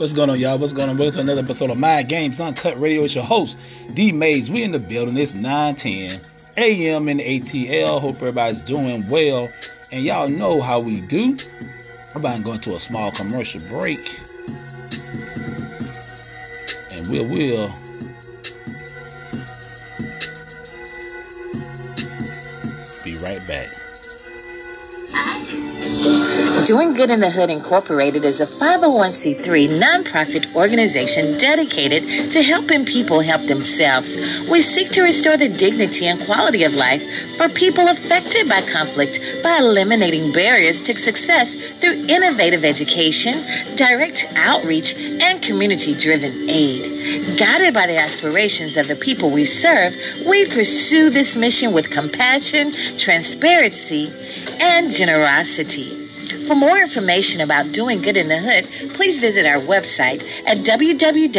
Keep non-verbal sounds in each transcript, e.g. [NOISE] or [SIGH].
What's going on, y'all? What's going on? Welcome to another episode of Mind Games Uncut Radio. It's your host, D Mayes. We in the building. It's 910 a.m. in ATL. Hope everybody's doing well. And y'all know how we do. I'm about to go into a small commercial break. And we will be right back. Doing Good in the Hood Incorporated is a 501c3 nonprofit organization dedicated to helping people help themselves. We seek to restore the dignity and quality of life for people affected by conflict by eliminating barriers to success through innovative education, direct outreach, and community driven aid. Guided by the aspirations of the people we serve, we pursue this mission with compassion, transparency, and generosity. For more information about doing good in the hood, please visit our website at www.dgith.com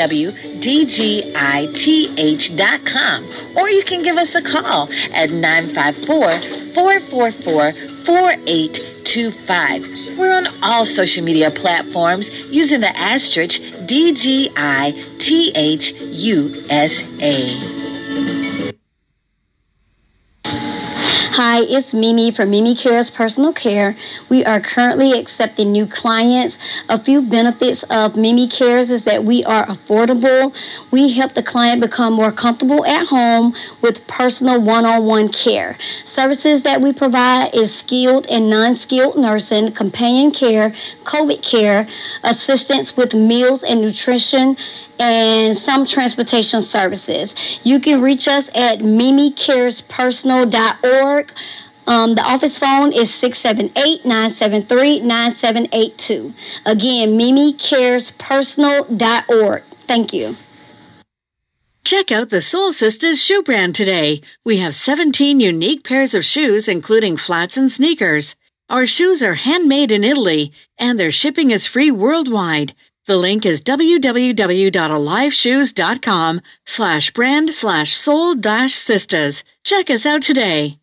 or you can give us a call at 954 444 4825. We're on all social media platforms using the asterisk DGITHUSA. Hi, it's Mimi from Mimi Cares Personal Care. We are currently accepting new clients. A few benefits of Mimi Cares is that we are affordable. We help the client become more comfortable at home with personal one-on-one care. Services that we provide is skilled and non-skilled nursing, companion care, COVID care, assistance with meals and nutrition, and some transportation services. You can reach us at mimicarespersonal.org. Um, the office phone is 678-973-9782. Again, mimicarespersonal.org. Thank you. Check out the Soul Sisters shoe brand today. We have 17 unique pairs of shoes, including flats and sneakers. Our shoes are handmade in Italy, and their shipping is free worldwide. The link is www.aliveshoes.com slash brand slash soul dash sisters. Check us out today.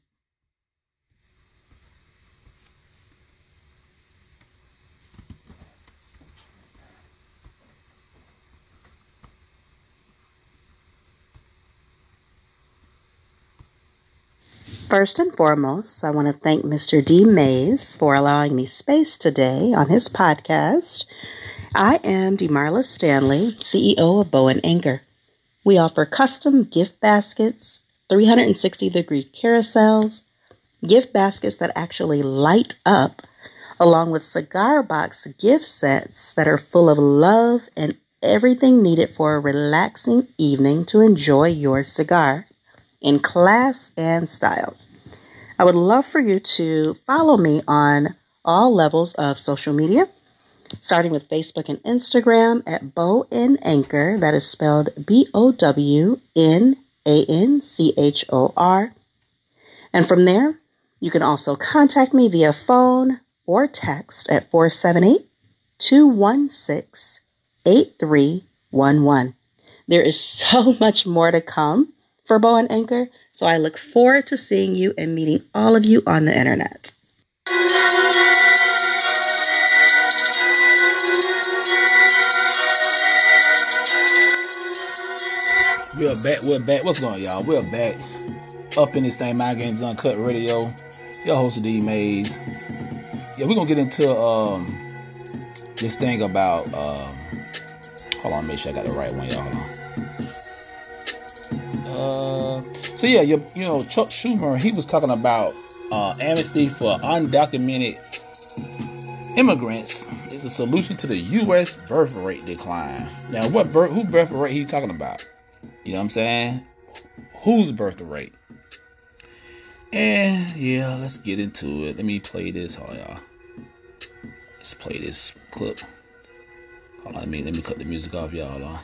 First and foremost, I want to thank Mr. D. Mayes for allowing me space today on his podcast. I am Demarla Stanley, CEO of Bow and Anchor. We offer custom gift baskets, 360 degree carousels, gift baskets that actually light up, along with cigar box gift sets that are full of love and everything needed for a relaxing evening to enjoy your cigar in class and style. I would love for you to follow me on all levels of social media, starting with Facebook and Instagram at Bow and Anchor. That is spelled B O W N A N C H O R. And from there, you can also contact me via phone or text at 478 216 8311. There is [LAUGHS] so much more to come for Bow and Anchor, so I look forward to seeing you and meeting all of you on the internet. We're back. We're back. What's going on, y'all? We're back up in this thing. Mind Games Uncut Radio. Your host D Mayes. Yeah, we're gonna get into um this thing about um Hold on, make sure I got the right one, y'all. Hold on. Uh, so yeah, you, you know, Chuck Schumer, he was talking about uh, amnesty for undocumented immigrants is a solution to the U.S. birth rate decline. Now, what birth, who birth rate he talking about? You know what I'm saying? Whose birth rate? And yeah, let's get into it. Let me play this, hold on, y'all. Let's play this clip. Hold on, let me let me cut the music off, y'all. Hold.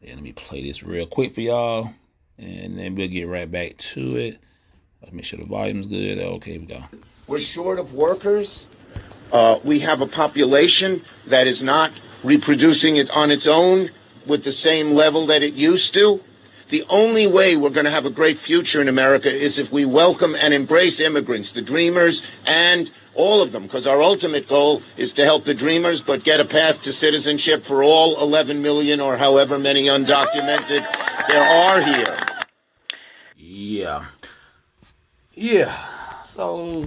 Yeah, let me play this real quick for y'all, and then we'll get right back to it. Let's make sure the volume's good. Okay, we go. We're short of workers. Uh, we have a population that is not reproducing it on its own with the same level that it used to. The only way we're going to have a great future in America is if we welcome and embrace immigrants, the dreamers, and all of them, because our ultimate goal is to help the dreamers, but get a path to citizenship for all 11 million or however many undocumented there are here. Yeah. Yeah. So,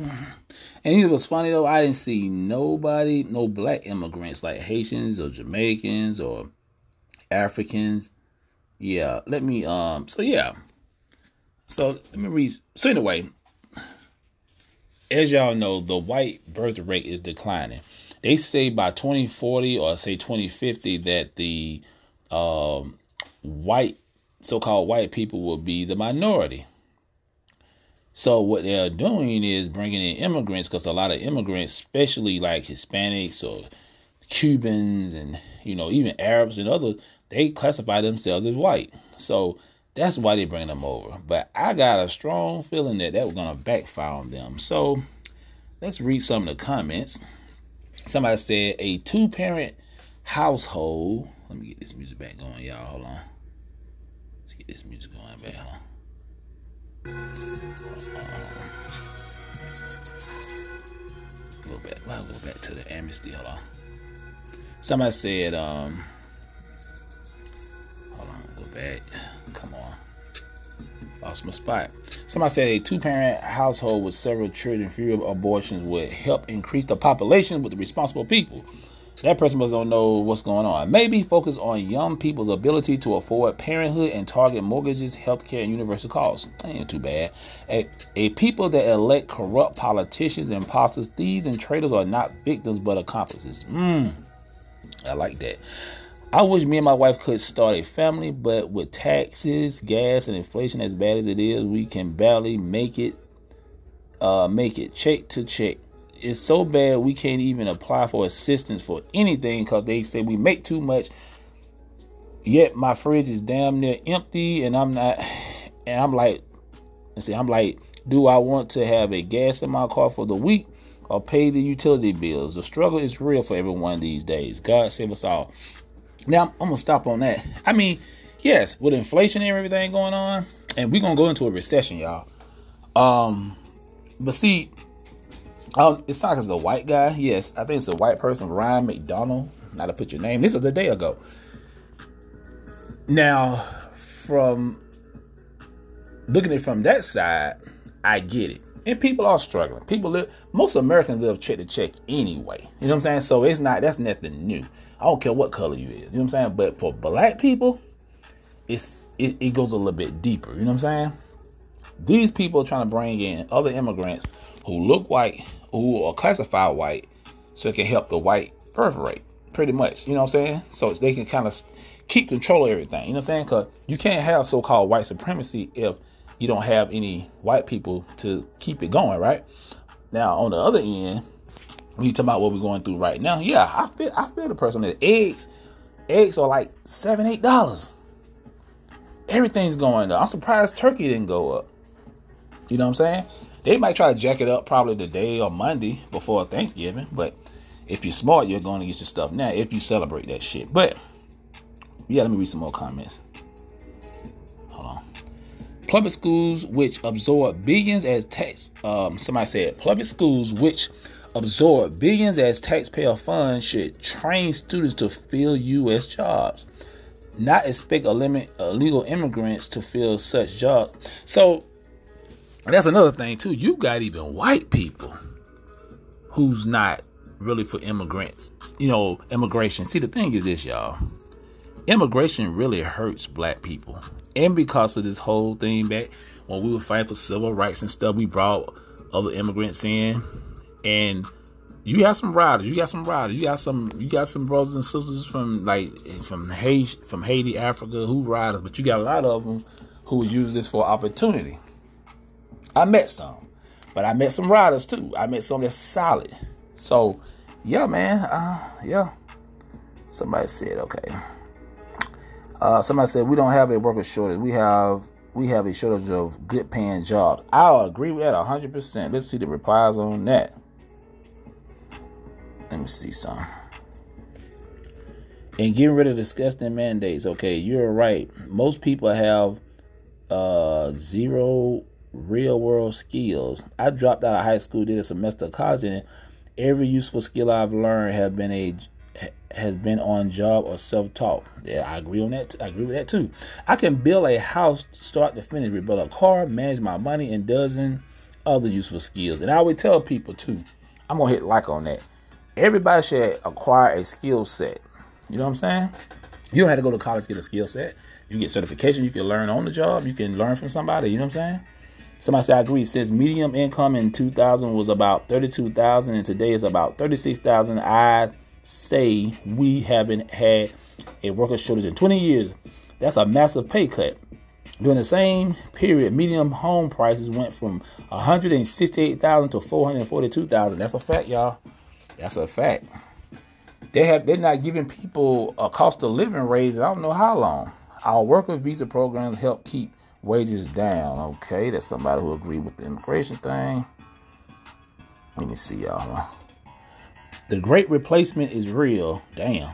and it was funny though. I didn't see nobody, no black immigrants like Haitians or Jamaicans or Africans. Yeah. Let me. Um. So yeah. So let me read. So anyway, as y'all know, the white birth rate is declining. They say by 2040 or say 2050 that the um, white, so-called white people will be the minority. So what they're doing is bringing in immigrants because a lot of immigrants, especially like Hispanics or Cubans and you know even Arabs and others, they classify themselves as white. So that's why they bring them over. But I got a strong feeling that that was gonna backfire on them. So let's read some of the comments. Somebody said a two-parent household. Let me get this music back going, y'all. Hold on. Let's get this music going back. Hold on. Go back. Well, go back to the amnesty. Hold on. Somebody said, um, hold on, go back. Come on. Lost my spot. Somebody said a two parent household with several children, fewer abortions would help increase the population with the responsible people. That person must don't know what's going on. Maybe focus on young people's ability to afford parenthood and target mortgages, healthcare, and universal costs. Ain't too bad. A, a people that elect corrupt politicians, imposters, thieves, and traitors are not victims but accomplices. Mmm. I like that. I wish me and my wife could start a family, but with taxes, gas, and inflation as bad as it is, we can barely make it. Uh, make it check to check it's so bad we can't even apply for assistance for anything because they say we make too much. Yet my fridge is damn near empty, and I'm not. And I'm like, and see, I'm like, do I want to have a gas in my car for the week or pay the utility bills? The struggle is real for everyone these days. God save us all. Now I'm, gonna stop on that. I mean, yes, with inflation and everything going on, and we're gonna go into a recession, y'all. Um, but see, um, it's it's a white guy. Yes, I think it's a white person, Ryan McDonald. Not to put your name. This is a day ago. Now, from looking at it from that side, I get it. And people are struggling. People live. Most Americans live check to check anyway. You know what I'm saying? So it's not. That's nothing new. I don't care what color you is. You know what I'm saying? But for black people, it's it, it goes a little bit deeper. You know what I'm saying? These people are trying to bring in other immigrants who look white, who are classified white, so it can help the white birth rate, pretty much. You know what I'm saying? So they can kind of keep control of everything. You know what I'm saying? Because you can't have so-called white supremacy if you don't have any white people to keep it going, right? Now, on the other end, when you talk about what we're going through right now, yeah, I feel I feel the person that eggs, eggs are like seven, eight dollars. Everything's going up. I'm surprised turkey didn't go up. You know what I'm saying? They might try to jack it up probably the day or Monday before Thanksgiving, but if you're smart, you're going to get your stuff now if you celebrate that shit. But yeah, let me read some more comments. Hold on. Public schools which absorb billions as tax. Um, somebody said public schools which absorb billions as taxpayer funds should train students to fill U.S. jobs, not expect illegal immigrants to fill such jobs. So that's another thing too. You got even white people who's not really for immigrants. You know, immigration. See, the thing is this, y'all. Immigration really hurts black people. And because of this whole thing back when we were fighting for civil rights and stuff, we brought other immigrants in. And you got some riders, you got some riders, you got some you got some brothers and sisters from like from Haiti, from Haiti, Africa, who riders, but you got a lot of them who use this for opportunity. I met some, but I met some riders too. I met some that's solid. So, yeah, man, uh, yeah. Somebody said, okay. Uh, somebody said we don't have a worker shortage. We have we have a shortage of good paying jobs. I'll agree with that hundred percent. Let's see the replies on that. Let me see some. And getting rid of disgusting mandates. Okay, you're right. Most people have uh, zero real world skills. I dropped out of high school, did a semester of college, and every useful skill I've learned have been a has been on job or self taught. Yeah, I agree on that. I agree with that too. I can build a house start to finish, rebuild a car, manage my money, and dozen other useful skills. And I would tell people too. I'm gonna hit like on that. Everybody should acquire a skill set. You know what I'm saying? You don't have to go to college to get a skill set. You get certification. You can learn on the job. You can learn from somebody. You know what I'm saying? Somebody said I agree. Since medium income in 2000 was about 32,000 and today is about 36,000, I say we haven't had a worker shortage in 20 years. That's a massive pay cut. During the same period, medium home prices went from 168,000 to 442,000. That's a fact, y'all. That's a fact. They have they're not giving people a cost of living raise. I don't know how long. Our worker visa programs help keep wages down. Okay, that's somebody who agreed with the immigration thing. Let me see y'all. The great replacement is real. Damn.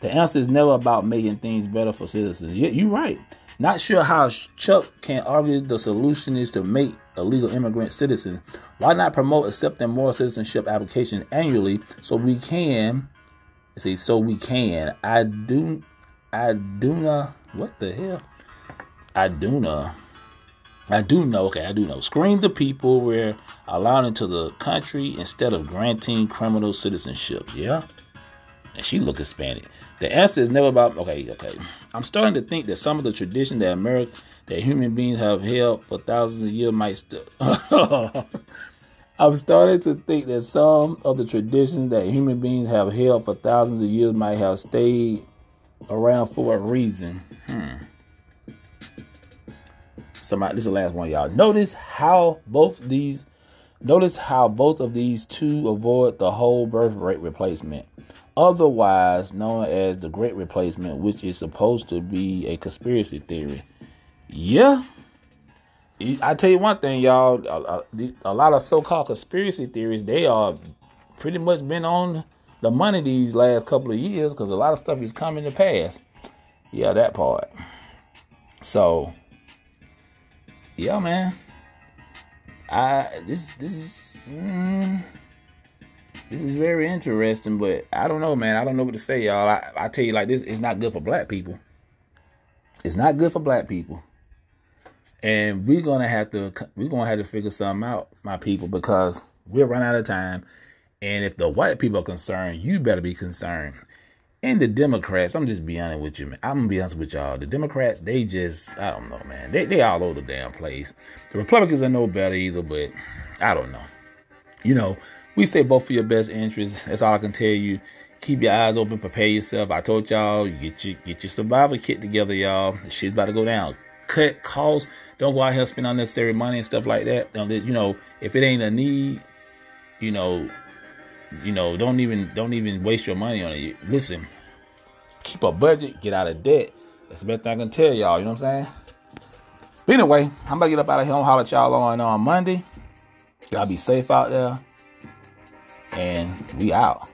The answer is never about making things better for citizens. Yeah, you're right. Not sure how Chuck can argue the solution is to make illegal immigrant citizens. Why not promote accepting more citizenship applications annually so we can see so we can I do I do not what the hell? I do know. I do know, okay, I do know. Screen the people we're allowed into the country instead of granting criminal citizenship. Yeah? And she look Hispanic. The answer is never about okay, okay. I'm starting to think that some of the tradition that America that human beings have held for thousands of years might still [LAUGHS] I'm starting to think that some of the traditions that human beings have held for thousands of years might have stayed around for a reason. Hmm. Somebody, this is the last one, y'all. Notice how both these, notice how both of these two avoid the whole birth rate replacement, otherwise known as the Great Replacement, which is supposed to be a conspiracy theory. Yeah, I tell you one thing, y'all. A, a, a lot of so-called conspiracy theories, they are pretty much been on the money these last couple of years because a lot of stuff is coming to pass. Yeah, that part. So yeah, man. I this this is mm, this is very interesting, but I don't know, man. I don't know what to say, y'all. I, I tell you like this, it's not good for black people. It's not good for black people. And we're gonna have to we're gonna have to figure something out, my people, because we'll run out of time. And if the white people are concerned, you better be concerned. And the Democrats, I'm just being honest with you, man. I'm gonna be honest with y'all. The Democrats, they just, I don't know, man. They they all over the damn place. The Republicans are no better either, but I don't know. You know, we say both for your best interests. That's all I can tell you. Keep your eyes open, prepare yourself. I told y'all, get your get your survival kit together, y'all. The shit's about to go down. Cut costs. Don't go out here spend unnecessary money and stuff like that. You know, if it ain't a need, you know, you know, don't even don't even waste your money on it. Listen, keep a budget, get out of debt. That's the best thing I can tell y'all. You know what I'm saying? But anyway, I'm about to get up out of here. I'm holler at y'all on on Monday. Y'all be safe out there, and we out.